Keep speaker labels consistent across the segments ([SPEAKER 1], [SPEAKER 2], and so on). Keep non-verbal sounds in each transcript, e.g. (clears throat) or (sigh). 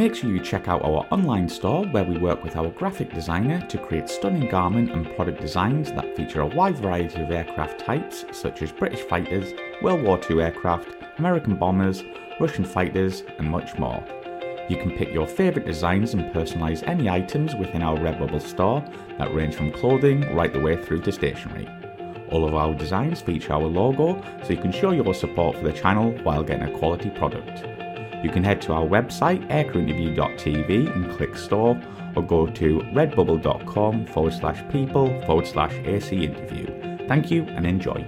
[SPEAKER 1] Make sure you check out our online store where we work with our graphic designer to create stunning garment and product designs that feature a wide variety of aircraft types such as British fighters, World War II aircraft, American bombers, Russian fighters, and much more. You can pick your favourite designs and personalise any items within our Redbubble store that range from clothing right the way through to stationery. All of our designs feature our logo, so you can show your support for the channel while getting a quality product. You can head to our website, aircrewinterview.tv, and click store, or go to redbubble.com forward slash people forward slash AC interview. Thank you and enjoy.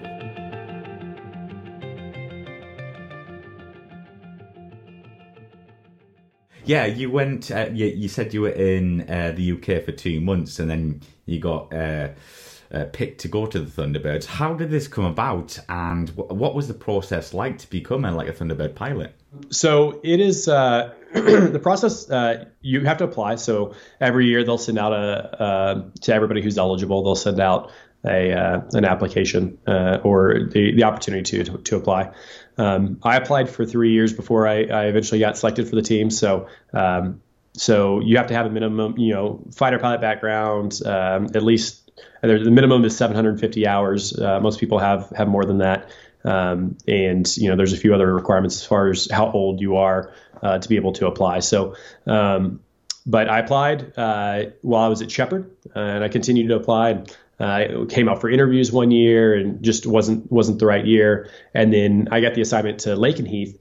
[SPEAKER 1] Yeah, you went. Uh, you, you said you were in uh, the UK for two months, and then you got uh, uh, picked to go to the Thunderbirds. How did this come about, and what was the process like to become a, like a Thunderbird pilot?
[SPEAKER 2] So it is uh, (clears throat) the process. Uh, you have to apply. So every year they'll send out a uh, to everybody who's eligible. They'll send out a uh, an application uh, or the the opportunity to to, to apply. Um, I applied for three years before I, I, eventually got selected for the team. So um, so you have to have a minimum, you know, fighter pilot background, um, at least the minimum is 750 hours. Uh, most people have have more than that. Um, and you know, there's a few other requirements as far as how old you are uh, to be able to apply. So, um, but I applied uh, while I was at Sheppard, and I continued to apply. And, uh, came out for interviews one year and just wasn't wasn't the right year. And then I got the assignment to Lakenheath,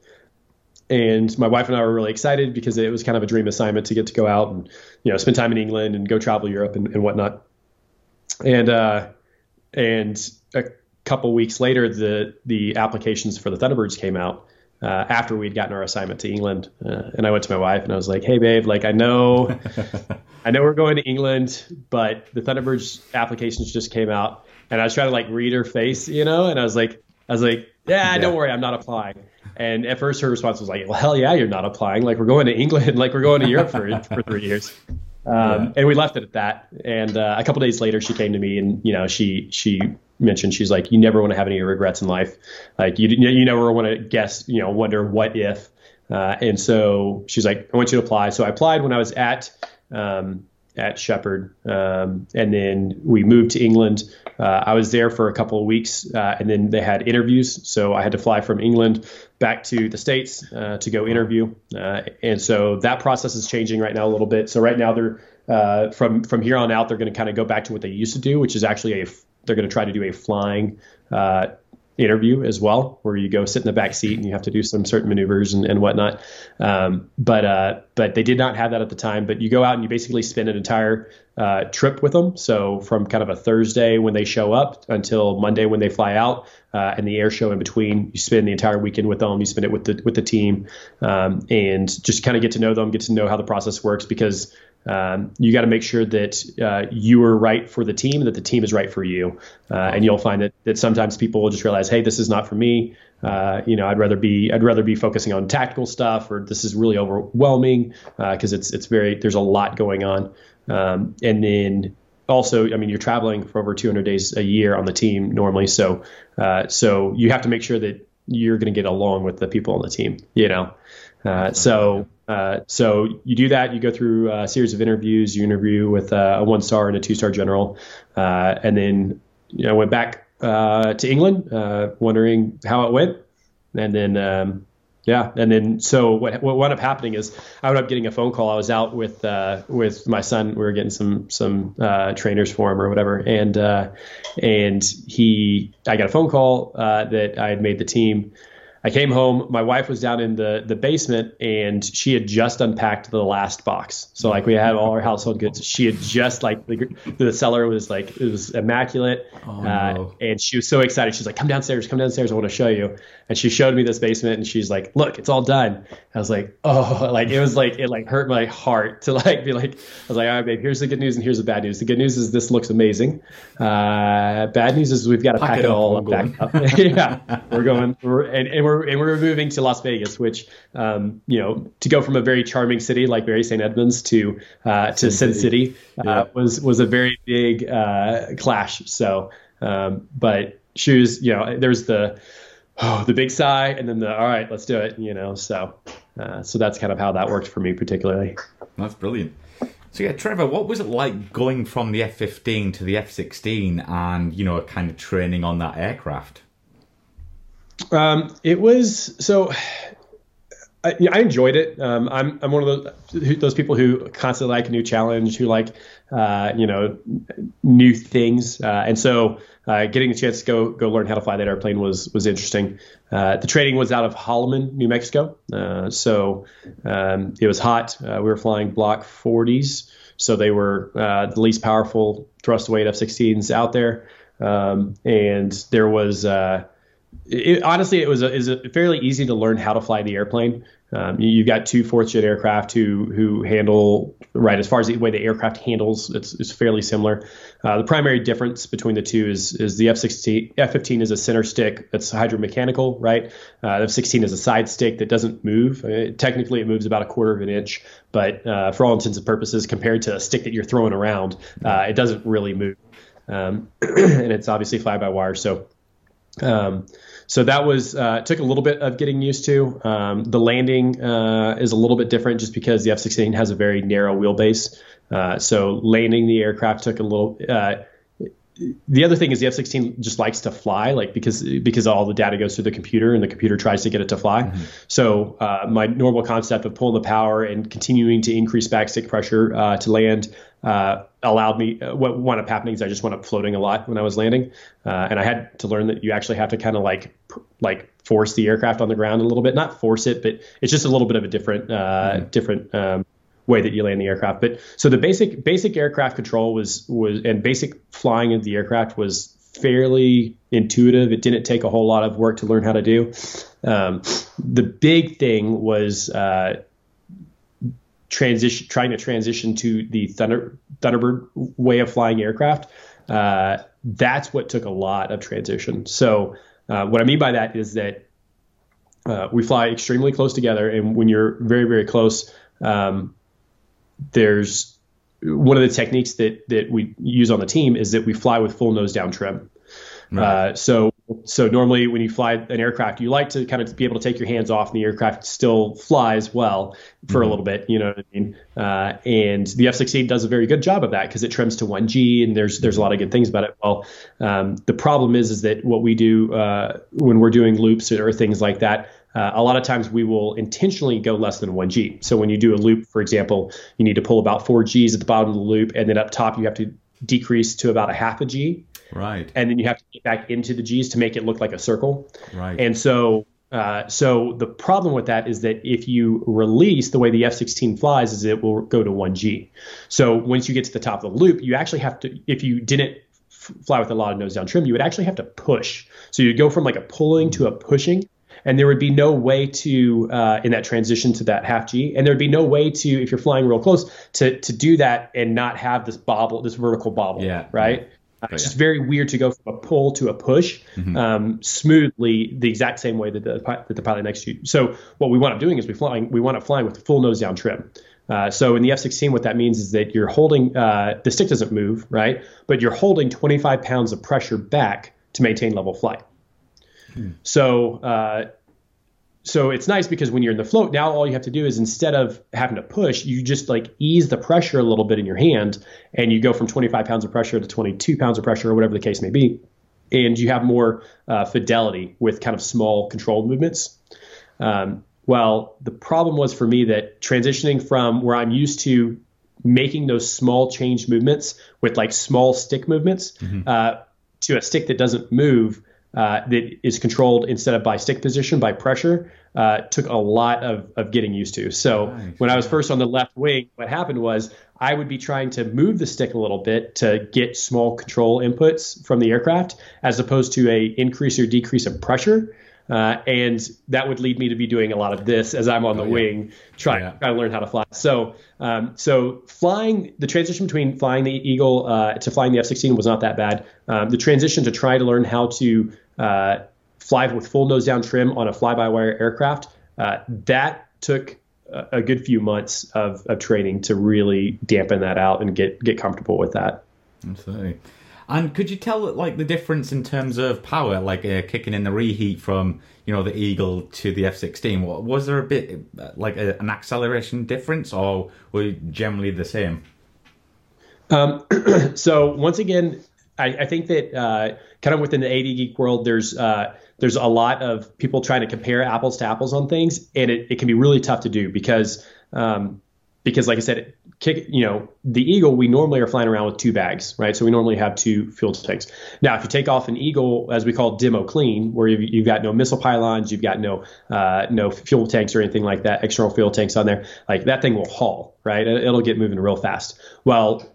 [SPEAKER 2] and my wife and I were really excited because it was kind of a dream assignment to get to go out and you know spend time in England and go travel Europe and, and whatnot. And uh, and a couple weeks later, the the applications for the Thunderbirds came out uh, after we'd gotten our assignment to England. Uh, and I went to my wife and I was like, "Hey, babe, like I know, (laughs) I know we're going to England, but the Thunderbirds applications just came out." And I was trying to like read her face, you know, and I was like, I was like, "Yeah, yeah. don't worry, I'm not applying." And at first, her response was like, "Well, hell yeah, you're not applying. Like we're going to England, (laughs) like we're going to Europe for for three years." Um, yeah. And we left it at that. And uh, a couple days later, she came to me and you know she she mentioned she's like, you never want to have any regrets in life. Like you you never want to guess, you know, wonder what if. Uh, and so she's like, I want you to apply. So I applied when I was at um, at Sheppard, um, and then we moved to England. Uh, I was there for a couple of weeks, uh, and then they had interviews. So I had to fly from England back to the states uh, to go interview, uh, and so that process is changing right now a little bit. So right now they're uh, from from here on out they're going to kind of go back to what they used to do, which is actually a they're going to try to do a flying uh, interview as well, where you go sit in the back seat and you have to do some certain maneuvers and, and whatnot. Um, but uh, but they did not have that at the time. But you go out and you basically spend an entire uh, trip with them. So from kind of a Thursday when they show up until Monday when they fly out, uh, and the air show in between. You spend the entire weekend with them. You spend it with the with the team, um, and just kind of get to know them, get to know how the process works because um, you got to make sure that uh, you are right for the team, that the team is right for you, uh, and you'll find that that sometimes people will just realize, hey, this is not for me. Uh, you know, I'd rather be I'd rather be focusing on tactical stuff, or this is really overwhelming because uh, it's it's very there's a lot going on, um, and then also, I mean, you're traveling for over 200 days a year on the team normally, so uh, so you have to make sure that you're going to get along with the people on the team, you know. Uh, so uh, so you do that. You go through a series of interviews. You interview with uh, a one star and a two star general, uh, and then you know went back uh, to England, uh, wondering how it went, and then um, yeah, and then so what what wound up happening is I wound up getting a phone call. I was out with with my son. We were getting some some trainers for him or whatever, and and he I got a phone call that I had made the team. I came home. My wife was down in the the basement, and she had just unpacked the last box. So like we had all our household goods. She had just like the, the cellar was like it was immaculate, oh, uh, no. and she was so excited. She's like, "Come downstairs, come downstairs. I want to show you." And she showed me this basement, and she's like, "Look, it's all done." I was like, (laughs) "Oh!" Like it was like it like hurt my heart to like be like, I was like, "All right, babe. Here's the good news, and here's the bad news. The good news is this looks amazing. Uh, bad news is we've got to pack, pack it all up, back up. (laughs) yeah, we're going, we're, and, and we're we're and we're moving to Las Vegas, which um, you know to go from a very charming city like Bury St. Edmunds to uh, to Sin, Sin City, City uh, yeah. was was a very big uh, clash. So, um, but shoes, you know, there's the oh the big sigh and then the all right, let's do it. You know, so Uh, so that's kind of how that worked for me particularly.
[SPEAKER 1] That's brilliant. So yeah, Trevor, what was it like going from the F-15 to the F-16 and, you know, kind of training on that aircraft?
[SPEAKER 2] Um, it was so. I, I enjoyed it. Um, I'm I'm one of those those people who constantly like a new challenge, who like uh, you know new things, uh, and so uh, getting a chance to go go learn how to fly that airplane was was interesting. Uh, the training was out of Holloman, New Mexico, uh, so um, it was hot. Uh, we were flying Block 40s, so they were the least powerful thrust weight F-16s out there, um, and there was it, honestly, it was a, is a fairly easy to learn how to fly the airplane. Um, you, have got two fourth jet aircraft who who handle right as far as the way the aircraft handles. It's, it's fairly similar. Uh, the primary difference between the two is is the F-16 F-15 is a center stick that's hydromechanical, right? Uh, the F-16 is a side stick that doesn't move. Uh, technically, it moves about a quarter of an inch, but uh, for all intents and purposes, compared to a stick that you're throwing around, uh, it doesn't really move. Um, (clears throat) and it's obviously fly by wire, so. Um, so that was uh, took a little bit of getting used to. Um, the landing uh, is a little bit different just because the F-16 has a very narrow wheelbase. Uh, so landing the aircraft took a little. The other thing is the F-16 just likes to fly, like because because all the data goes through the computer and the computer tries to get it to fly. Mm-hmm. So uh, my normal concept of pulling the power and continuing to increase backstick pressure uh, to land uh, allowed me uh, what wound up happening is I just went up floating a lot when I was landing, uh, and I had to learn that you actually have to kind of like like force the aircraft on the ground a little bit, not force it, but it's just a little bit of a different uh, mm-hmm. different um, way that you land the aircraft. But so the basic basic aircraft control was was and basic flying of the aircraft was fairly intuitive. It didn't take a whole lot of work to learn how to do. Um, the big thing was uh, transition, trying to transition to the Thunder, Thunderbird way of flying aircraft. Uh, that's what took a lot of transition. So uh, what I mean by that is that uh, we fly extremely close together, and when you're very very close, um, there's one of the techniques that that we use on the team is that we fly with full nose down trim. Right. Uh, so so normally when you fly an aircraft, you like to kind of be able to take your hands off, and the aircraft still flies well for mm-hmm. a little bit. You know what I mean? Uh, and the F-16 does a very good job of that because it trims to 1G, and there's there's a lot of good things about it. Well, um, the problem is is that what we do uh, when we're doing loops or things like that. Uh, a lot of times we will intentionally go less than 1G. So when you do a loop, for example, you need to pull about 4 Gs at the bottom of the loop, and then up top you have to decrease to about a half a G
[SPEAKER 1] Right.
[SPEAKER 2] And then you have to get back into the G's to make it look like a circle.
[SPEAKER 1] Right.
[SPEAKER 2] And so uh, so the problem with that is that if you release the way the F-16 flies, is it will go to 1G. So once you get to the top of the loop, you actually have to, if you didn't f- fly with a lot of nose down trim, you would actually have to push. So you'd go from like a pulling to a pushing, and there would be no way to uh, in that transition to that half G, and there would be no way to if you're flying real close to to do that and not have this bobble, this vertical bobble.
[SPEAKER 1] Yeah.
[SPEAKER 2] Right. Uh, it's just very weird to go from a pull to a push mm-hmm. um, smoothly, the exact same way that the, that the pilot next to you. So what we wind up doing is we flying we wind up flying with full nose down trim. Uh, so in the F-16, what that means is that you're holding uh, the stick doesn't move, right? But you're holding 25 pounds of pressure back to maintain level flight. Hmm. So uh, so it's nice because when you're in the float, now all you have to do is instead of having to push, you just like ease the pressure a little bit in your hand, and you go from 25 pounds of pressure to 22 pounds of pressure, or whatever the case may be, and you have more uh, fidelity with kind of small controlled movements. Um, well, the problem was for me that transitioning from where I'm used to making those small change movements with like small stick movements mm-hmm. uh, to a stick that doesn't move uh, that is controlled instead of by stick position by pressure uh, took a lot of, of getting used to. So nice. when I was first on the left wing, what happened was I would be trying to move the stick a little bit to get small control inputs from the aircraft, as opposed to a increase or decrease of pressure. Uh, and that would lead me to be doing a lot of this as I'm on the oh, yeah. wing, trying, yeah. trying to learn how to fly. So, um, so flying the transition between flying the Eagle uh, to flying the F-16 was not that bad. Um, the transition to try to learn how to uh, fly with full nose down trim on a fly-by-wire aircraft uh, that took a, a good few months of, of training to really dampen that out and get get comfortable with that.
[SPEAKER 1] Absolutely. And could you tell like the difference in terms of power, like uh, kicking in the reheat from you know the Eagle to the F16? Was there a bit like a, an acceleration difference, or were generally the same?
[SPEAKER 2] Um, (clears throat) so once again, I, I think that uh, kind of within the AV geek world, there's uh, there's a lot of people trying to compare apples to apples on things, and it, it can be really tough to do because um, because like I said, kick, you know, the Eagle, we normally are flying around with two bags, right? So we normally have two fuel tanks. Now, if you take off an Eagle, as we call demo clean, where you've, you've got no missile pylons, you've got no uh, no fuel tanks or anything like that, external fuel tanks on there, like that thing will haul, right? It'll get moving real fast. Well,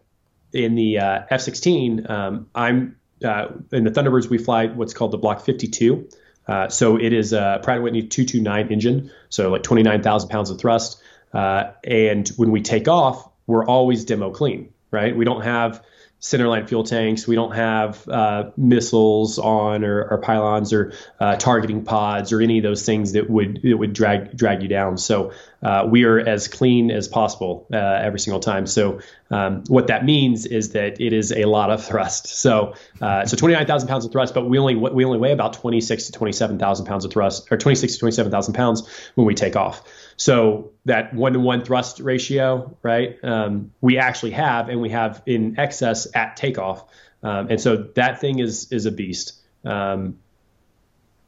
[SPEAKER 2] in the uh, F-16, um, I'm uh, in the Thunderbirds, we fly what's called the Block 52. Uh, so it is a Pratt & Whitney 229 engine, so like 29,000 pounds of thrust. Uh, and when we take off, we're always demo clean, right? We don't have centerline fuel tanks. We don't have uh, missiles on or, or pylons or uh, targeting pods or any of those things that would that would drag drag you down. So uh, we are as clean as possible uh, every single time. So um, what that means is that it is a lot of thrust. So uh, so 29,000 pounds of thrust, but we only we only weigh about 26 to 27,000 pounds of thrust or 26 to 27,000 pounds when we take off. So that one to one thrust ratio, right? Um, we actually have, and we have in excess at takeoff, um, and so that thing is is a beast. Um,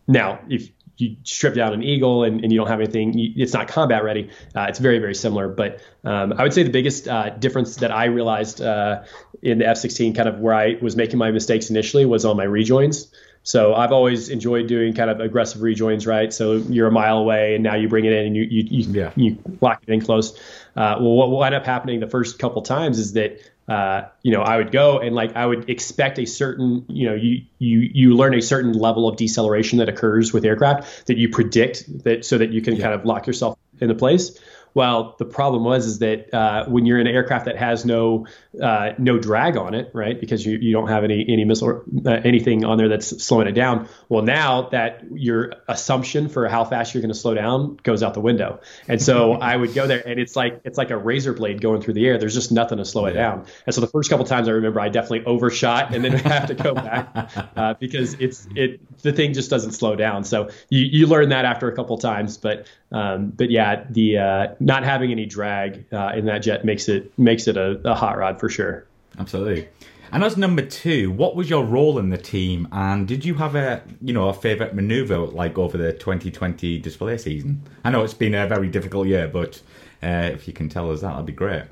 [SPEAKER 2] now, if you strip down an eagle and, and you don't have anything, you, it's not combat ready. Uh, it's very very similar, but um, I would say the biggest uh, difference that I realized uh, in the F-16, kind of where I was making my mistakes initially, was on my rejoins. So I've always enjoyed doing kind of aggressive rejoins, right? So you're a mile away and now you bring it in and you you you, yeah. you lock it in close. Uh, well, what will end up happening the first couple times is that uh, you know I would go and like I would expect a certain you know you you you learn a certain level of deceleration that occurs with aircraft that you predict that so that you can yeah. kind of lock yourself into place. Well, the problem was is that uh, when you're in an aircraft that has no uh, no drag on it, right? Because you, you don't have any any missile uh, anything on there that's slowing it down. Well, now that your assumption for how fast you're going to slow down goes out the window. And so (laughs) I would go there, and it's like it's like a razor blade going through the air. There's just nothing to slow it down. And so the first couple times I remember I definitely overshot, and then I (laughs) have to go back uh, (laughs) because it's it the thing just doesn't slow down. So you you learn that after a couple times, but um, but yeah, the uh, not having any drag uh, in that jet makes it makes it a, a, hot rod for sure.
[SPEAKER 1] Absolutely. And as number two, what was your role in the team, and did you have a you know a favorite maneuver like over the 2020 display season? I know it's been a very difficult year, but uh, if you can tell us that, that'd be great.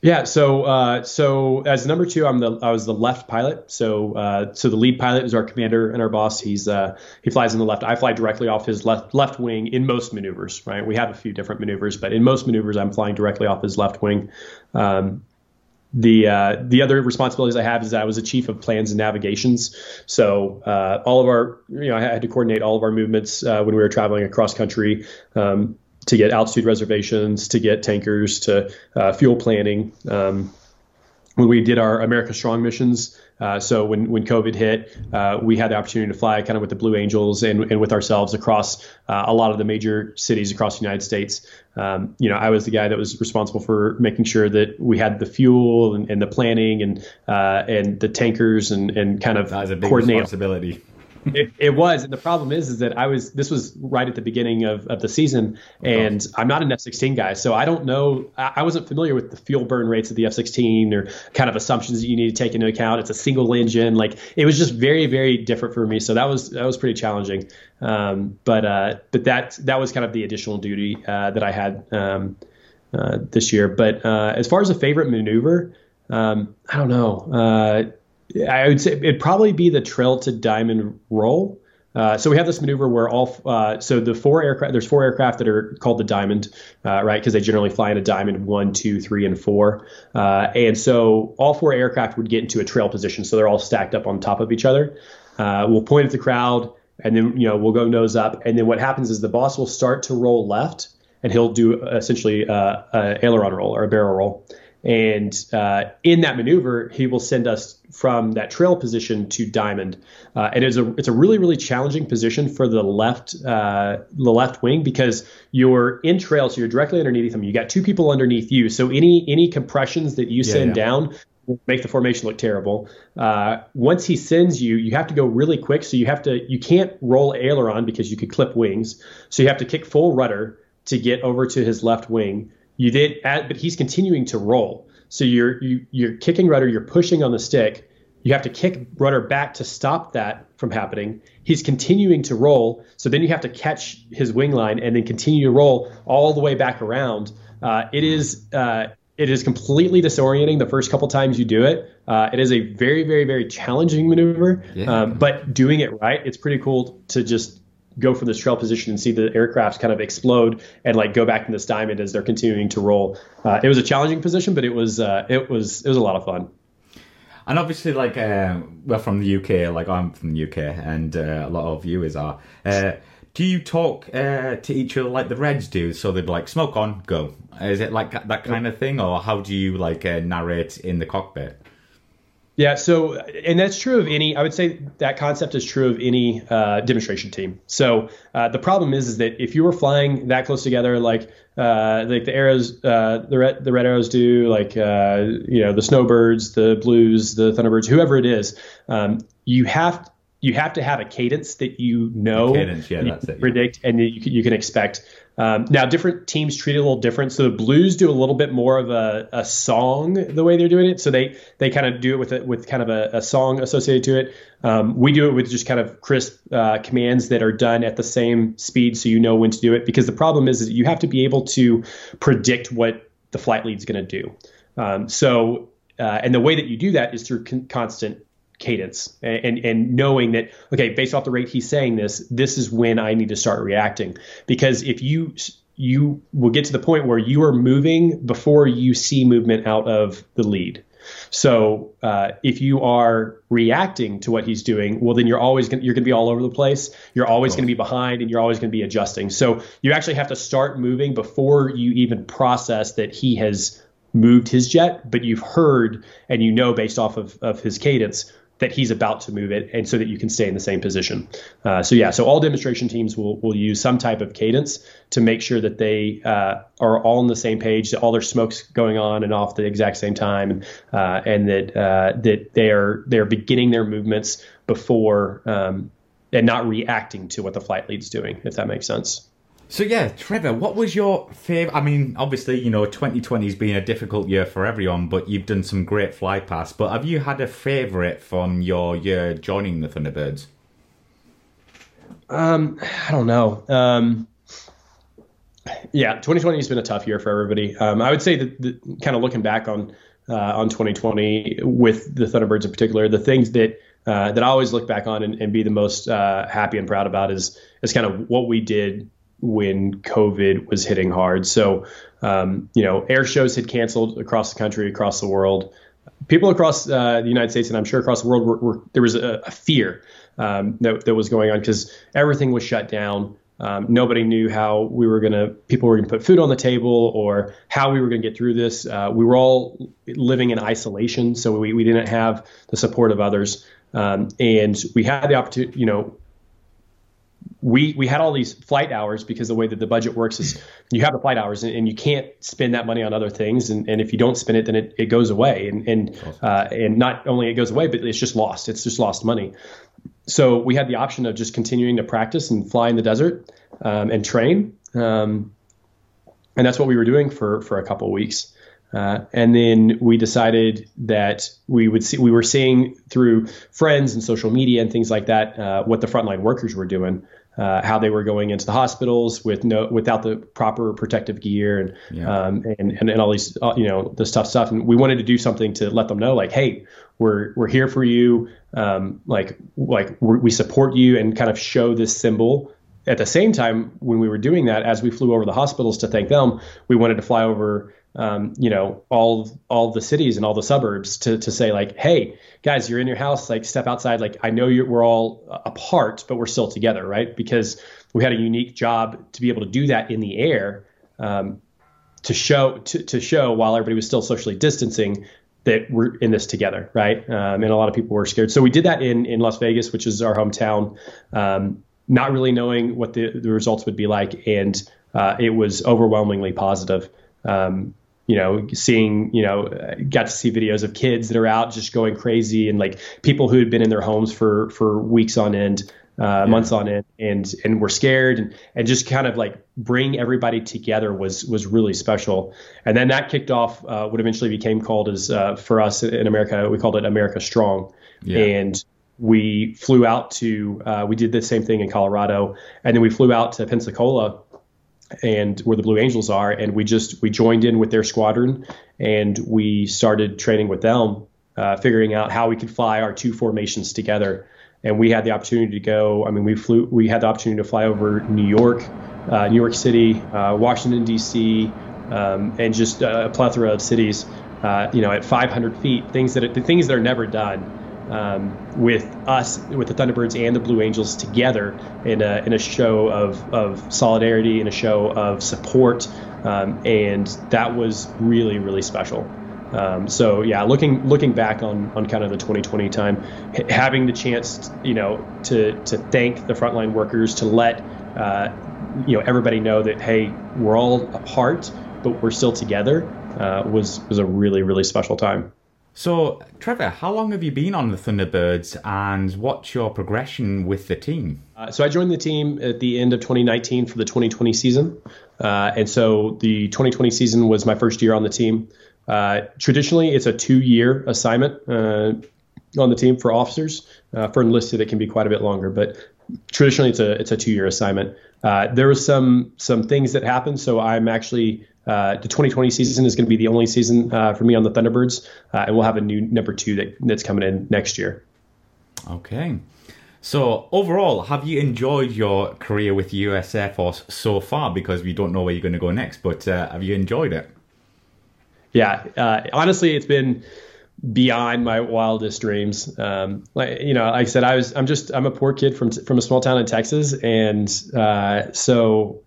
[SPEAKER 2] Yeah, so uh, so as number two, I'm the I was the left pilot. So uh, so the lead pilot is our commander and our boss. He's uh, he flies in the left. I fly directly off his left left wing in most maneuvers. Right, we have a few different maneuvers, but in most maneuvers, I'm flying directly off his left wing. Um, the uh, the other responsibilities I have is I was a chief of plans and navigations. So uh, all of our you know I had to coordinate all of our movements uh, when we were traveling across country. Um, to get altitude reservations, to get tankers, to uh, fuel planning. Um, when we did our America Strong missions, uh, so when, when COVID hit, uh, we had the opportunity to fly kind of with the Blue Angels and, and with ourselves across uh, a lot of the major cities across the United States. Um, you know, I was the guy that was responsible for making sure that we had the fuel and, and the planning and uh, and the tankers and, and kind of
[SPEAKER 1] that was a big responsibility
[SPEAKER 2] it, it, was, and the problem is, is that I was. This was right at the beginning of, of the season, and oh. I'm not an F-16 guy, so I don't know. I, I, wasn't familiar with the fuel burn rates of the F-16 or kind of assumptions that you need to take into account. It's a single engine, like it was just very, very different for me. So that was that was pretty challenging. Um, but uh, but that that was kind of the additional duty uh, that I had um, uh, this year. But uh, as far as a favorite maneuver, um, I don't know. I would say it'd probably be the trail to diamond roll. Uh, so we have this maneuver where all uh, so the four aircraft there's four aircraft that are called the diamond, uh, right? Because they generally fly in a diamond one, two, three, and four. Uh, and so all four aircraft would get into a trail position, so they're all stacked up on top of each other. Uh, we'll point at the crowd, and then you know we'll go nose up, and then what happens is the boss will start to roll left, and he'll do essentially uh, a aileron roll or a barrel roll. And uh, in that maneuver, he will send us from that trail position to diamond. Uh, and it's a it's a really really challenging position for the left uh, the left wing because you're in trail, so you're directly underneath him. You got two people underneath you, so any any compressions that you yeah, send yeah. down make the formation look terrible. Uh, once he sends you, you have to go really quick. So you have to, you can't roll aileron because you could clip wings. So you have to kick full rudder to get over to his left wing. You did, add, but he's continuing to roll. So you're you, you're kicking rudder, you're pushing on the stick. You have to kick rudder back to stop that from happening. He's continuing to roll, so then you have to catch his wing line and then continue to roll all the way back around. Uh, it is uh, it is completely disorienting the first couple times you do it. Uh, it is a very, very, very challenging maneuver, yeah. um, but doing it right, it's pretty cool to just go for this trail position and see the aircraft kind of explode and like go back in this diamond as they're continuing to roll. Uh, it was a challenging position, but it was uh, it was it was a lot of fun.
[SPEAKER 1] And obviously, like uh, we're from the UK, like I'm from the UK, and uh, a lot of viewers are. Uh, do you talk uh, to each other like the Reds do? So they'd like smoke on, go. Is it like that kind of thing, or how do you like narrate in the cockpit?
[SPEAKER 2] Yeah, so and that's true of any. I would say that concept is true of any uh, demonstration team. So uh, the problem is, is that if you were flying that close together, like uh, like the arrows, uh, the red the red arrows do, like uh, you know the snowbirds, the blues, the thunderbirds, whoever it is, um, you have you have to have a cadence that you know,
[SPEAKER 1] cadence, yeah, it,
[SPEAKER 2] predict, and you can, you can expect. Um, now, different teams treat it a little different. So the Blues do a little bit more of a, a song the way they're doing it. So they they kind of do it with a, with kind of a, a song associated to it. Um, we do it with just kind of crisp uh, commands that are done at the same speed, so you know when to do it. Because the problem is, is you have to be able to predict what the flight lead is going to do. Um, so uh, and the way that you do that is through con- constant cadence and, and, and knowing that okay based off the rate he's saying this this is when i need to start reacting because if you you will get to the point where you are moving before you see movement out of the lead so uh, if you are reacting to what he's doing, well, then you're always gonna, you're going to be all over the place. You're always going to be behind, and you're always going to be adjusting. So you actually have to start moving before you even process that he has moved his jet, but you've heard and you know based off of, of his cadence that he's about to move it, and so that you can stay in the same position. Uh, so yeah, so all demonstration teams will will use some type of cadence to make sure that they uh, are all on the same page, that all their smokes going on and off the exact same time, uh, and that uh, that they are they are beginning their movements before um, and not reacting to what the flight lead's doing, if that makes sense.
[SPEAKER 1] So yeah, Trevor, what was your favorite? I mean, obviously, you know, 2020's been a difficult year for everyone, but you've done some great fly pass. But have you had a favorite from your year joining the Thunderbirds?
[SPEAKER 2] Um, I don't know. Um, yeah, 2020 has been a tough year for everybody. Um, I would say that, the, kind of looking back on uh, on 2020 with the Thunderbirds in particular, the things that uh, that I always look back on and, and be the most uh, happy and proud about is is kind of what we did when COVID was hitting hard. So, um, you know, air shows had canceled across the country, across the world. People across uh, the United States and I'm sure across the world were, were there was a, a fear um, that, that was going on because everything was shut down. Um, nobody knew how we were going to, people were going to put food on the table or how we were going to get through this. Uh, we were all living in isolation, so we, we didn't have the support of others. Um, and we had the opportunity, you know, we we had all these flight hours because the way that the budget works is (laughs) you have the flight hours and, and you can't spend that money on other things. And, and if you don't spend it then it, it goes away. And and uh, and not only it goes away but it's just lost. It's just lost money. So we had the option of just continuing to practice and fly in the desert um, and train. Um, and that's what we were doing for for a couple of weeks. Uh, and then we decided that we would see, we were seeing through friends and social media and things like that uh, what the frontline workers were doing uh, how they were going into the hospitals with no without the proper protective gear and yeah. um, and, and, and all these uh, you know this tough stuff. And we wanted to do something to let them know like hey we're we're here for you. Um, like like we support you and kind of show this symbol. At the same time when we were doing that as we flew over the hospitals to thank them we wanted to fly over um, you know all all the cities and all the suburbs to to say like hey guys you're in your house like step outside. Like i know we're all apart but we're still together right? Because we had a unique job to be able to do that in the air um, to show to, to show while everybody was still socially distancing that we're in this together right? Um, and a lot of people were scared. So we did that in in las vegas which is our hometown um, not really knowing what the, the results would be like. And uh, it was overwhelmingly positive. Um, you know, seeing, you know, got to see videos of kids that are out just going crazy and like people who had been in their homes for for weeks on end, uh, yeah. months on end, and and were scared and and just kind of like bring everybody together was was really special. And then that kicked off uh, what eventually became called as uh, for us in America, we called it America Strong, yeah. and we flew out to uh, we did the same thing in Colorado, and then we flew out to Pensacola and where the Blue Angels are, and we just we joined in with their squadron, and we started training with them, uh, figuring out how we could fly our two formations together. And we had the opportunity to go. I mean, we flew. We had the opportunity to fly over New York, uh, New York City, uh, Washington D.C., um, and just a plethora of cities. Uh, you know, at 500 feet, things that the things that are never done um, with us, with the Thunderbirds and the Blue Angels together in a, in a show of, of solidarity, in a show of support. Um, and that was really, really special. Um, so yeah, looking looking back on, on kind of the 2020 time, having the chance, you know, to to thank the frontline workers, to let uh, you know everybody know that hey, we're all apart, but we're still together, uh, was was a really really special time.
[SPEAKER 1] So, Trevor, how long have you been on the Thunderbirds and what's your progression with the team?
[SPEAKER 2] Uh, so, I joined the team at the end of 2019 for the 2020 season. Uh, and so, the 2020 season was my first year on the team. Uh, traditionally, it's a two year assignment uh, on the team for officers. Uh, for enlisted, it can be quite a bit longer, but traditionally, it's a, it's a two year assignment. Uh, there was some some things that happened, so I'm actually uh, the 2020 season is going to be the only season uh, for me on the Thunderbirds, uh, and we'll have a new number two that, that's coming in next year.
[SPEAKER 1] Okay. So overall, have you enjoyed your career with the U.S. Air Force so far? Because we don't know where you're going to go next, but uh, have you enjoyed it?
[SPEAKER 2] Yeah, uh, honestly, it's been beyond my wildest dreams. Um, like you know, like I said, I was I'm just I'm a poor kid from from a small town in Texas, and uh, so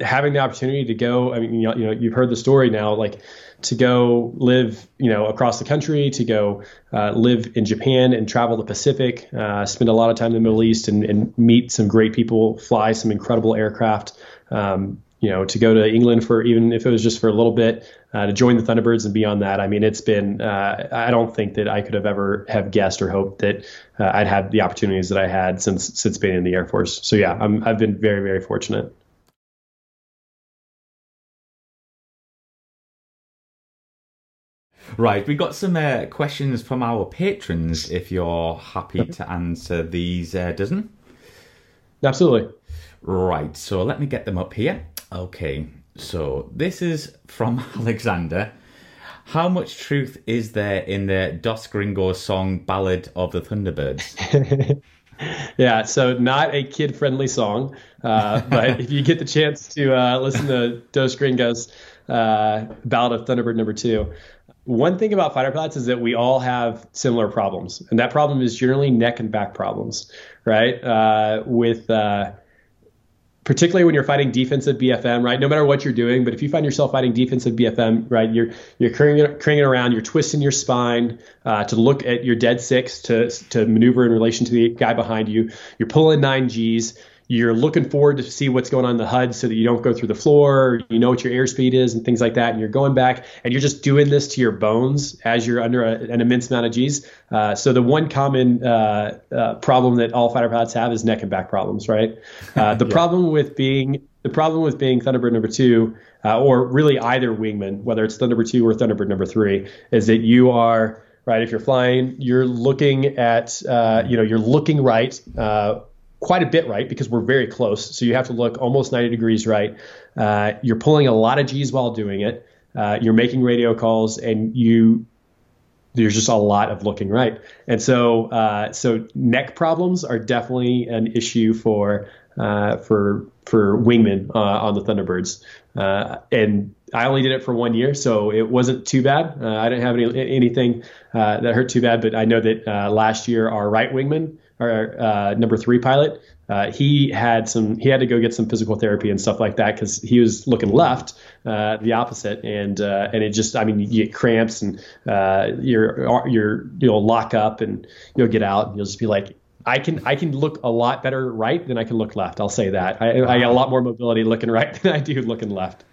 [SPEAKER 2] having the opportunity to go, I mean, you know, you know, you've heard the story now, like to go live, you know, across the country, to go uh, live in Japan and travel the Pacific, uh, spend a lot of time in the Middle East and, and meet some great people, fly some incredible aircraft. Um, you know, to go to England for even if it was just for a little bit, uh, to join the Thunderbirds and beyond that. I mean, it's been. Uh, I don't think that I could have ever have guessed or hoped that uh, I'd have the opportunities that I had since since being in the Air Force. So yeah, I'm, I've been very very fortunate.
[SPEAKER 1] Right, we got some uh, questions from our patrons. If you're happy to answer these, uh, dozen.
[SPEAKER 2] Absolutely.
[SPEAKER 1] Right, so let me get them up here. Okay, so this is from (laughs) Alexander. How much truth is there in the Dos Gringos song "Ballad of the Thunderbirds"? (laughs)
[SPEAKER 2] yeah, so not a kid-friendly song, uh, (laughs) but if you get the chance to uh, listen to Dos Gringos, uh, "Ballad of Thunderbird" number two, one thing about fighter pilots is that we all have similar problems, and that problem is generally neck and back problems, right? Uh, with uh, particularly when you're fighting defensive BFM, right? No matter what you're doing, but if you find yourself fighting defensive BFM, right, you're you're cringing, cringing around, you're twisting your spine uh, to look at your dead six to to maneuver in relation to the guy behind you. You're pulling nine Gs you're looking forward to see what's going on in the HUD so that you don't go through the floor, you know what your airspeed is and things like that. And you're going back and you're just doing this to your bones as you're under a, an immense amount of G's. Uh, so the one common uh, uh, problem that all fighter pilots have is neck and back problems, right? Uh, (laughs) the yeah. problem with being the problem with being Thunderbird number two, uh, or really either wingman, whether it's Thunderbird two or Thunderbird number three, is that you are right. If you're flying, you're looking at, uh, you know, you're looking right quite a bit right because we're very close. So you have to look almost 90 degrees right. Uh, you're pulling a lot of G's while doing it. Uh, you're making radio calls, and you there's just a lot of looking right. And so uh, so neck problems are definitely an issue for uh, for for wingmen uh, on the Thunderbirds. Uh, and I only did it for one year, so it wasn't too bad. I didn't have any anything that hurt too bad. But I know that last year our right wingman our uh, number three pilot, uh, he had some he had to go get some physical therapy and stuff like that because he was looking left, uh, the opposite, and uh, and it just I mean you get cramps and uh, you're you're you'll lock up and you'll get out and you'll just be like I can I can look a lot better right than I can look left. I'll say that I, I got a lot more mobility looking right (laughs) than I do looking left.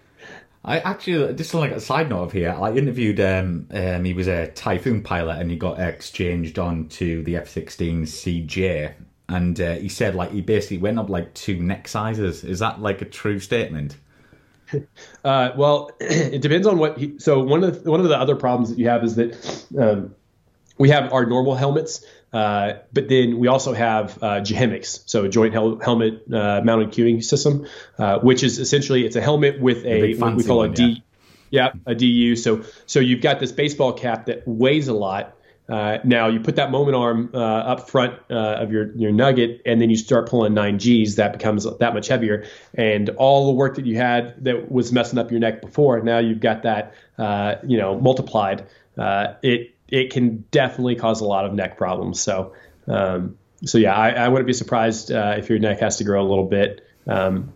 [SPEAKER 1] I actually just like a side note of here. I interviewed um, um he was a Typhoon pilot and he got exchanged on to the F sixteen CJ and uh, he said like he basically went up like two neck sizes. Is that like a true statement? (laughs)
[SPEAKER 2] Uh, well, (clears throat) it depends on what. He, so one of the, one of the other problems that you have is that um, we have our normal helmets, uh, but then we also have uh, so a joint hel- helmet uh, mounted cueing system, uh, which is essentially it's a helmet with a what we call a D, yeah. yeah, a DU. So so you've got this baseball cap that weighs a lot. Uh, now you put that moment arm uh, up front uh, of your your nugget, and then you start pulling nine Gs. That becomes that much heavier, and all the work that you had that was messing up your neck before, now you've got that uh, you know multiplied. Uh, it it can definitely cause a lot of neck problems. So, um, so yeah, I, I, wouldn't be surprised uh, if your neck has to grow a little bit um,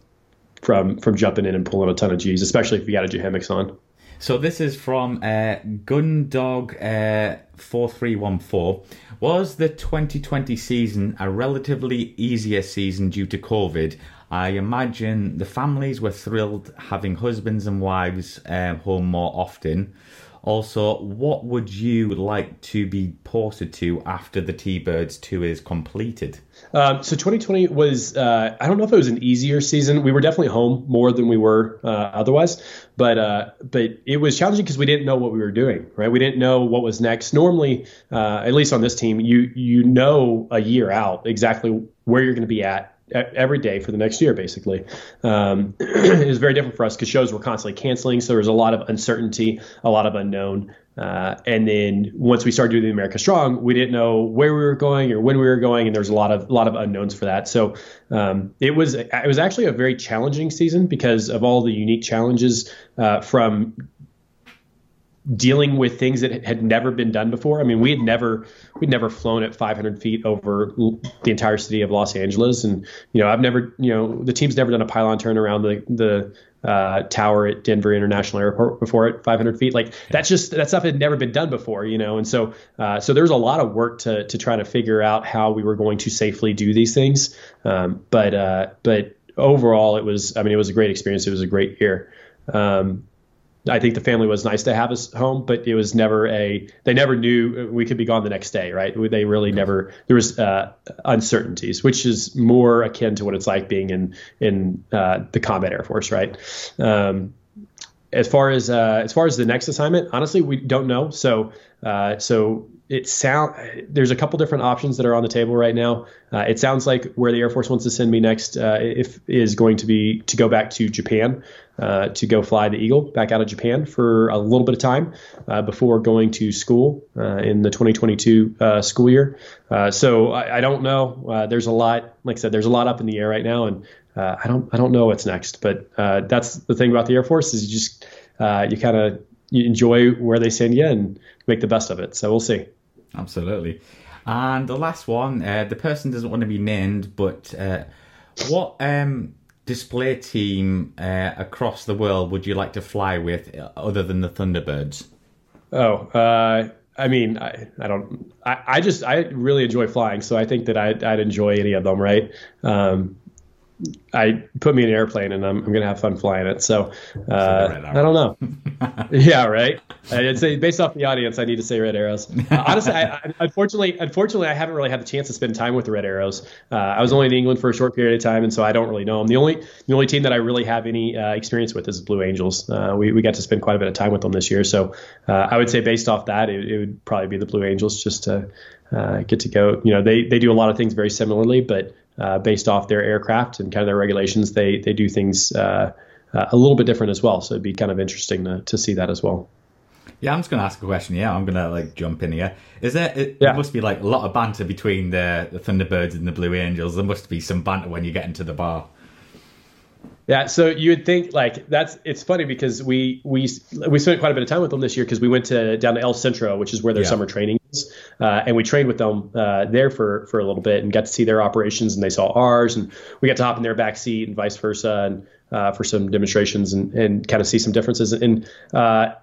[SPEAKER 2] from from jumping in and pulling a ton of G's, especially if you got a JHMCs on.
[SPEAKER 1] So this is from uh, Gundog uh, four three one four. Was the 2020 season a relatively easier season due to COVID? I imagine the families were thrilled having husbands and wives uh, home more often. Also, what would you like to be ported to after the T Birds 2 is completed?
[SPEAKER 2] Um, so 2020 was, uh, I don't know if it was an easier season. We were definitely home more than we were uh, otherwise, but uh, but it was challenging because we didn't know what we were doing, right? We didn't know what was next. Normally, uh, at least on this team, you you know a year out exactly where you're going to be at every day for the next year, basically. Um, (clears throat) it was very different for us because shows were constantly canceling, so there was a lot of uncertainty, a lot of unknown. Uh, and then once we started doing the America Strong, we didn't know where we were going or when we were going, and there was a lot of lot of unknowns for that. So um, it was it was actually a very challenging season because of all the unique challenges uh, from dealing with things that had never been done before. I mean, we had never we'd never flown at 500 feet over the entire city of Los Angeles, and you know, I've never you know the team's never done a pylon turn around the the uh, tower at Denver International Airport before at 500 feet. Like that's just that stuff had never been done before, you know. And so uh, so there was a lot of work to to try to figure out how we were going to safely do these things. Um, but uh, but overall, it was I mean it was a great experience. It was a great year. Um, I think the family was nice to have us home, but it was never a. They never knew we could be gone the next day, right? They really never. There was uh, uncertainties, which is more akin to what it's like being in in uh, the combat air force, right? Um, as far as uh, as far as the next assignment, honestly, we don't know. So uh, so it sound there's a couple different options that are on the table right now. Uh, it sounds like where the Air Force wants to send me next, uh, if is going to be to go back to Japan uh, to go fly the Eagle back out of Japan for a little bit of time uh, before going to school in the 2022 uh, school year. so I, I, don't know. there's a lot, like I said, there's a lot up in the air right now, and I don't I don't know what's next. But that's the thing about the Air Force is you just you kind of you enjoy where they send you and make the best of it. So we'll see.
[SPEAKER 1] Absolutely. And the last one, uh, the person doesn't want to be named, but uh, what um, display team uh, across the world would you like to fly with uh, other than the Thunderbirds?
[SPEAKER 2] Oh, uh, I mean, I, I don't, I, I, just, I really enjoy flying. So I think that I'd, I'd enjoy any of them, right? Um, I put me in an airplane and I'm, I'm going to have fun flying it. So uh, I don't know. (laughs) yeah, right. I'd say based off the audience, I need to say red arrows. Uh, (laughs) honestly, I, I, unfortunately, unfortunately, I haven't really had the chance to spend time with the red arrows. Uh, I was only in England for a short period of time, and so I don't really know them. The only the only team that I really have any uh, experience with is Blue Angels. Uh, we we got to spend quite a bit of time with them this year, so uh, I would say based off that, it, it, would probably be the Blue Angels just to get to go. You know, they they do a lot of things very similarly, but uh, based off their aircraft and kind of their regulations, they they do things uh, uh, a little bit different as well. So it'd be kind of interesting to, to see that as well.
[SPEAKER 1] Yeah, I'm just going to ask a question. Yeah, I'm going to like jump in here. Is there? It, yeah. there must be like a lot of banter between the, the Thunderbirds and the Blue Angels. There must be some banter when you get into the bar.
[SPEAKER 2] Yeah, so you would think like that's it's funny because we we we spent quite a bit of time with them this year because we went to down to El Centro, which is where their yeah. summer training uh, and we trained with them uh, there for for a little bit and got to see their operations and they saw ours and we got to hop in their back seat and vice versa and uh, for some demonstrations and and kind of see some differences and uh,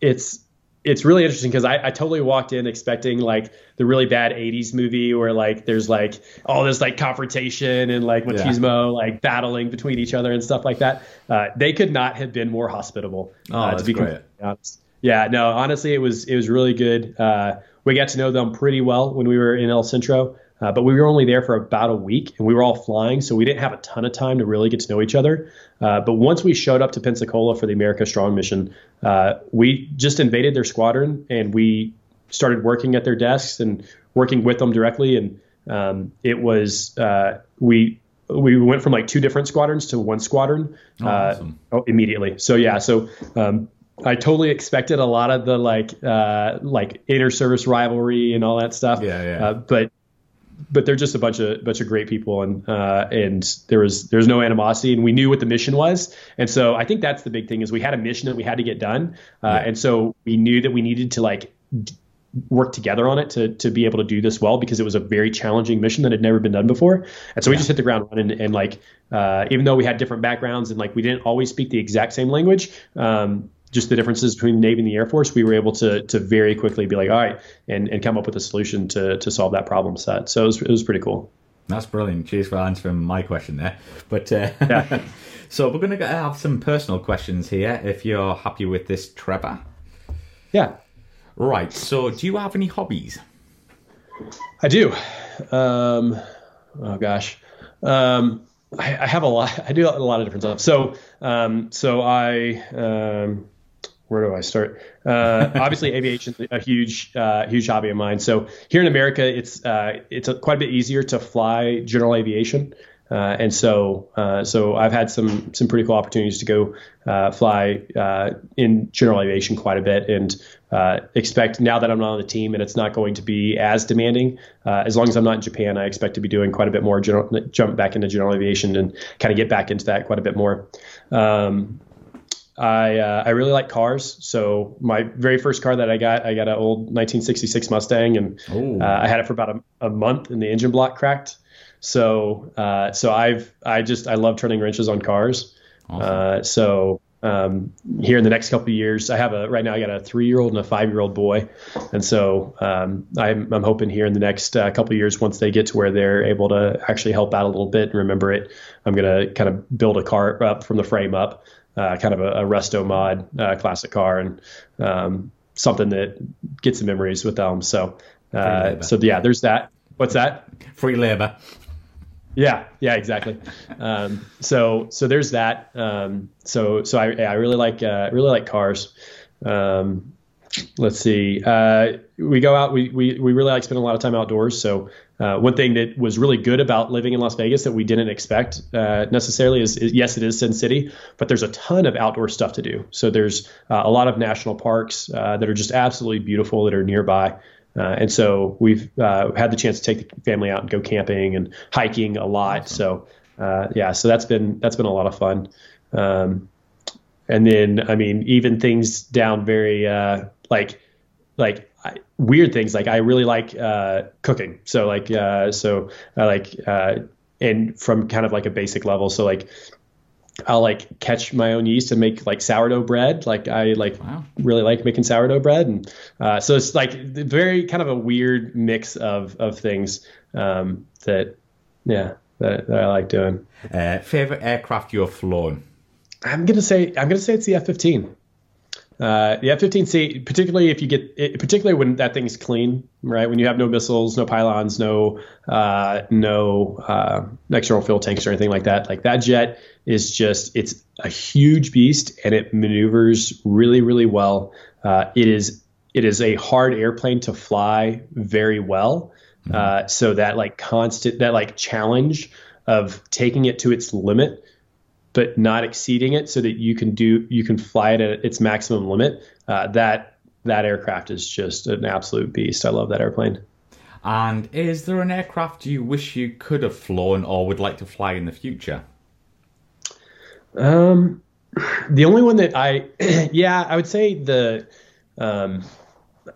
[SPEAKER 2] it's it's really interesting because I, I totally walked in expecting like the really bad 80s movie where like there's like all this like confrontation and like machismo yeah. like battling between each other and stuff like that. Uh, they could not have been more hospitable.
[SPEAKER 1] Oh, uh, to be great.
[SPEAKER 2] honest. Yeah, no, honestly, it was it was really good. Uh, we got to know them pretty well when we were in El Centro. Uh, but we were only there for about a week and we were all flying, so we didn't have a ton of time to really get to know each other. Uh, but once we showed up to Pensacola for the America Strong mission, uh, we just invaded their squadron and we started working at their desks and working with them directly. And um, it was, uh, we, we went from like two different squadrons to one squadron oh, uh, awesome. Oh, immediately. So yeah, so um, I totally expected a lot of the like uh, like inter service rivalry and all that stuff.
[SPEAKER 1] Yeah, yeah.
[SPEAKER 2] Uh, but but they're just a bunch of bunch of great people, and uh, and there was there's no animosity, and we knew what the mission was, and so I think that's the big thing is we had a mission that we had to get done, uh, yeah. and so we knew that we needed to like d- work together on it to to be able to do this well because it was a very challenging mission that had never been done before, and so yeah. we just hit the ground running, and, and like uh, even though we had different backgrounds and like we didn't always speak the exact same language, um, just the differences between the Navy and the Air Force, we were able to to very quickly be like, all right, and, and come up with a solution to to solve that problem set. So it was, it was pretty cool.
[SPEAKER 1] That's brilliant. Cheers for answering my question there. But uh, yeah. (laughs) so we're going to have some personal questions here. If you're happy with this, Trevor.
[SPEAKER 2] Yeah.
[SPEAKER 1] Right. So, do you have any hobbies?
[SPEAKER 2] I do. Um, oh gosh. Um, I, I, have a lot. I do a lot of different stuff. So, um, so I, um, where do I start? Uh, obviously, (laughs) aviation is a huge, uh, huge hobby of mine. So here in America, it's uh, it's a, quite a bit easier to fly general aviation. Uh, and so, uh, so I've had some some pretty cool opportunities to go uh, fly in general aviation quite a bit, and expect now that I'm not on the team and it's not going to be as demanding. As long as I'm not in Japan, I expect to be doing quite a bit more general, jump back into general aviation and kind of get back into that quite a bit more. Um, I I really like cars, so my very first car that I got, I got an old 1966 Mustang, and I had it for about a, a month, and the engine block cracked. So uh, so I've I just I love turning wrenches on cars. Awesome. Uh, so um, here in the next couple of years, I have a right now I got a three year old and a five year old boy, and so um, I'm I'm hoping here in the next uh, couple of years once they get to where they're able to actually help out a little bit and remember it, I'm gonna kind of build a car up from the frame up, uh, kind of a, a resto mod uh, classic car and um, something that gets the memories with them. So uh, so yeah, there's that. What's that?
[SPEAKER 1] Free labor.
[SPEAKER 2] Yeah, yeah, exactly. Um, so so there's that. Um, so so I, I really like uh, really like cars. Um, let's see. Uh, we go out. We, we we really like spending a lot of time outdoors. So uh, one thing that was really good about living in Las Vegas that we didn't expect uh, necessarily is, is, yes, it is Sin City, but there's a ton of outdoor stuff to do. So there's uh, a lot of national parks uh, that are just absolutely beautiful that are nearby. Uh, and so we've uh, had the chance to take the family out and go camping and hiking a lot. So uh, yeah, so that's been that's been a lot of fun. Um, and then I mean, even things down very uh, like like I, weird things. Like I really like uh, cooking. So like uh, so I like and from kind of like a basic level. So like I'll like catch my own yeast and make like sourdough bread. Like I like wow. really like making sourdough bread, and uh, so it's like very kind of a weird mix of of things um, that yeah that, that, I like doing.
[SPEAKER 1] Uh, favorite aircraft you've flown?
[SPEAKER 2] I'm gonna say I'm gonna say it's the F-15. Uh, the F-15C, particularly if you get, it, particularly when that thing's clean, right? When you have no missiles, no pylons, no uh, no uh, external fuel tanks or anything like that, like that jet is just it's a huge beast and it maneuvers really really well. Uh, it is it is a hard airplane to fly very well. Mm-hmm. Uh, so that like constant that like challenge of taking it to its limit but not exceeding it so that you can do you can fly it at its maximum limit. Uh, that that aircraft is just an absolute beast. I love that airplane.
[SPEAKER 1] And is there an aircraft you wish you could have flown or would like to fly in the future?
[SPEAKER 2] Um, the only one that I, (clears throat) yeah, I would say the, um,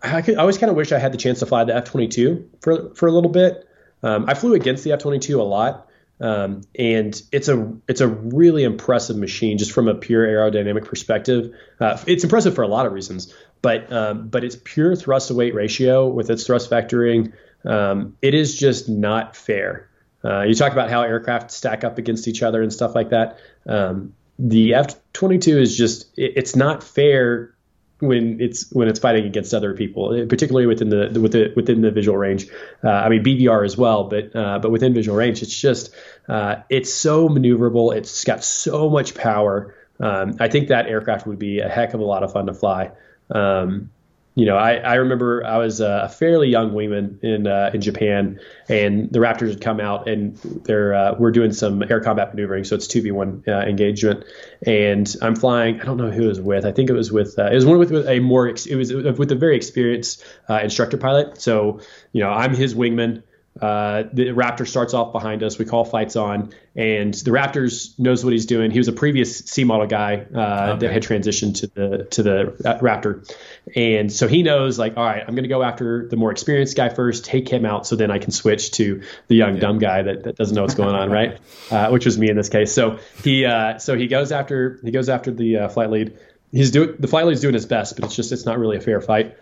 [SPEAKER 2] I, could, I always kind of wish I had the chance to fly the F twenty two for for a little bit. Um, I flew against the F twenty two a lot, Um, and it's a it's a really impressive machine just from a pure aerodynamic perspective. Uh, it's impressive for a lot of reasons, but um, but its pure thrust to weight ratio with its thrust vectoring, um, it is just not fair. Uh, you talk about how aircraft stack up against each other and stuff like that. Um, the F-22 is just it, it's not fair when it's when it's fighting against other people, particularly within the within within the visual range. Uh, I mean BVR as well, but uh, but within visual range, it's just uh, it's so maneuverable. It's got so much power. Um, I think that aircraft would be a heck of a lot of fun to fly. Um, you know, I, I remember I was a fairly young wingman in uh, in Japan, and the Raptors had come out and they're uh, we're doing some air combat maneuvering, so it's two v one uh, engagement, and I'm flying. I don't know who it was with. I think it was with uh, it was one with, with a more it was with a very experienced uh, instructor pilot. So you know, I'm his wingman. Uh, the Raptor starts off behind us. We call fights on, and the Raptors knows what he's doing. He was a previous C model guy uh, okay. that had transitioned to the to the Raptor, and so he knows like, all right, I'm going to go after the more experienced guy first, take him out, so then I can switch to the young yeah. dumb guy that, that doesn't know what's going on, right? (laughs) Uh, which was me in this case. So he uh, so he goes after he goes after the uh, flight lead. He's doing the flight lead's doing his best, but it's just it's not really a fair fight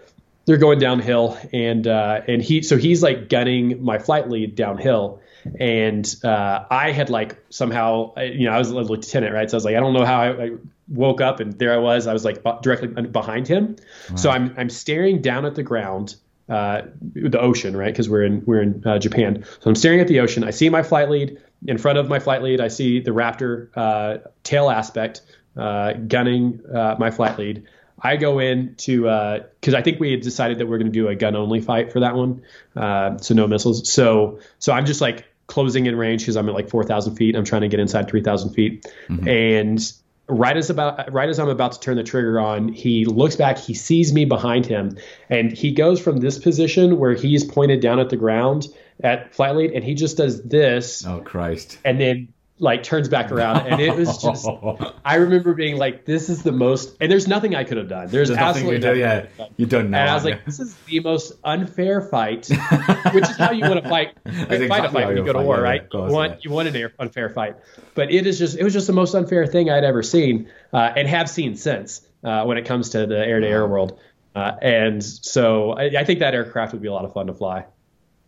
[SPEAKER 2] they're going downhill, and uh, and he so he's like gunning my flight lead downhill, and uh, I had like somehow you know I was a lieutenant right, so I was like I don't know how I, I woke up and there I was I was like directly behind him, so I'm I'm staring down at the ground. Uh, the ocean, right? Because we're in we're in uh, Japan. So I'm staring at the ocean. I see my flight lead in front of my flight lead. I see the Raptor uh, tail aspect uh, gunning uh, my flight lead. I go in to because uh, I think we had decided that we're going to do a gun only fight for that one, uh, so no missiles. So so I'm just like closing in range because I'm at like 4,000 feet. I'm trying to get inside 3,000 feet, mm-hmm. and right as about right as I'm about to turn the trigger on, he looks back, he sees me behind him, and he goes from this position where he's pointed down at the ground at flight lead, and he just does this.
[SPEAKER 1] Oh Christ!
[SPEAKER 2] And then like turns back around and it was just (laughs) I remember being like this is the most and there's nothing I could have done. There's, there's absolutely nothing,
[SPEAKER 1] nothing yeah you don't know
[SPEAKER 2] and I was like this is the most unfair fight (laughs) which is how you want (laughs) to fight fight exactly a fight when you go to war right? course, you want yeah. you want an unfair fight. But it is just it was just the most unfair thing I'd ever seen uh, and have seen since uh, when it comes to the air to air world. Uh, and so I, I think that aircraft would be a lot of fun to fly.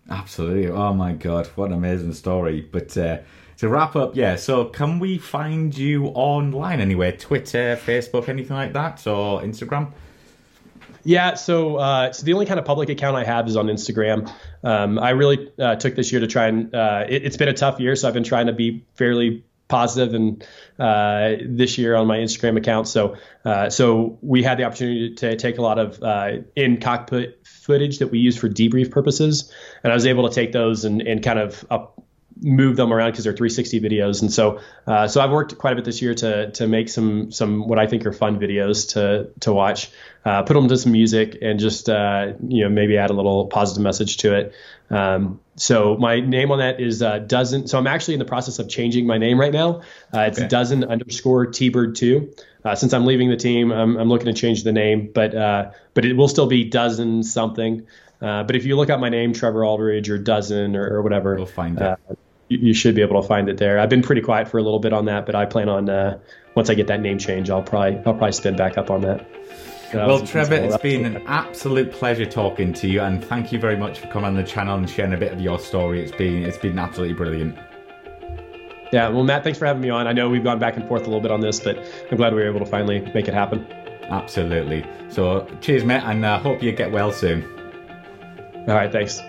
[SPEAKER 1] Absolutely. Oh my god what an amazing story. But uh, to wrap up, yeah, so can we find you online anywhere? Twitter, Facebook, anything like that, or Instagram?
[SPEAKER 2] Yeah, so uh, so the only kind of public account I have is on Instagram. Um, I really uh, took this year to try and uh, it, has been a tough year, so I've been trying to be fairly positive and uh, this year on my Instagram account. So uh, so we had the opportunity to take a lot of uh, in cockpit footage that we use for debrief purposes, and I was able to take those and, and kind of up, move them around because they're 360 videos. And so, uh, so I've worked quite a bit this year to to make some some what I think are fun videos to to watch. Uh, put them to some music and just uh, you know maybe add a little positive message to it. Um, so my name on that is uh, dozen. So I'm actually in the process of changing my name right now. Uh, it's okay. dozen underscore T-bird two. Uh, since I'm leaving the team, I'm, I'm looking to change the name, but but it will still be dozen something. but if you look up my name, Trevor Aldridge or Dozen or, or whatever,
[SPEAKER 1] we'll find it
[SPEAKER 2] you, should be able to find it there. I've been pretty quiet for a little bit on that, but I plan on uh, once I get that name change, I'll probably I'll probably spin back up on that.
[SPEAKER 1] Uh, well, Trevor, it's been an absolute pleasure talking to you, and thank you very much for coming on the channel and sharing a bit of your story. It's been it's been absolutely brilliant.
[SPEAKER 2] Yeah, well, Matt, thanks for having me on. I know we've gone back and forth a little bit on this, but I'm glad we were able to finally make it happen.
[SPEAKER 1] Absolutely. So, cheers, Matt, and I uh, hope you get well soon.
[SPEAKER 2] All right, thanks.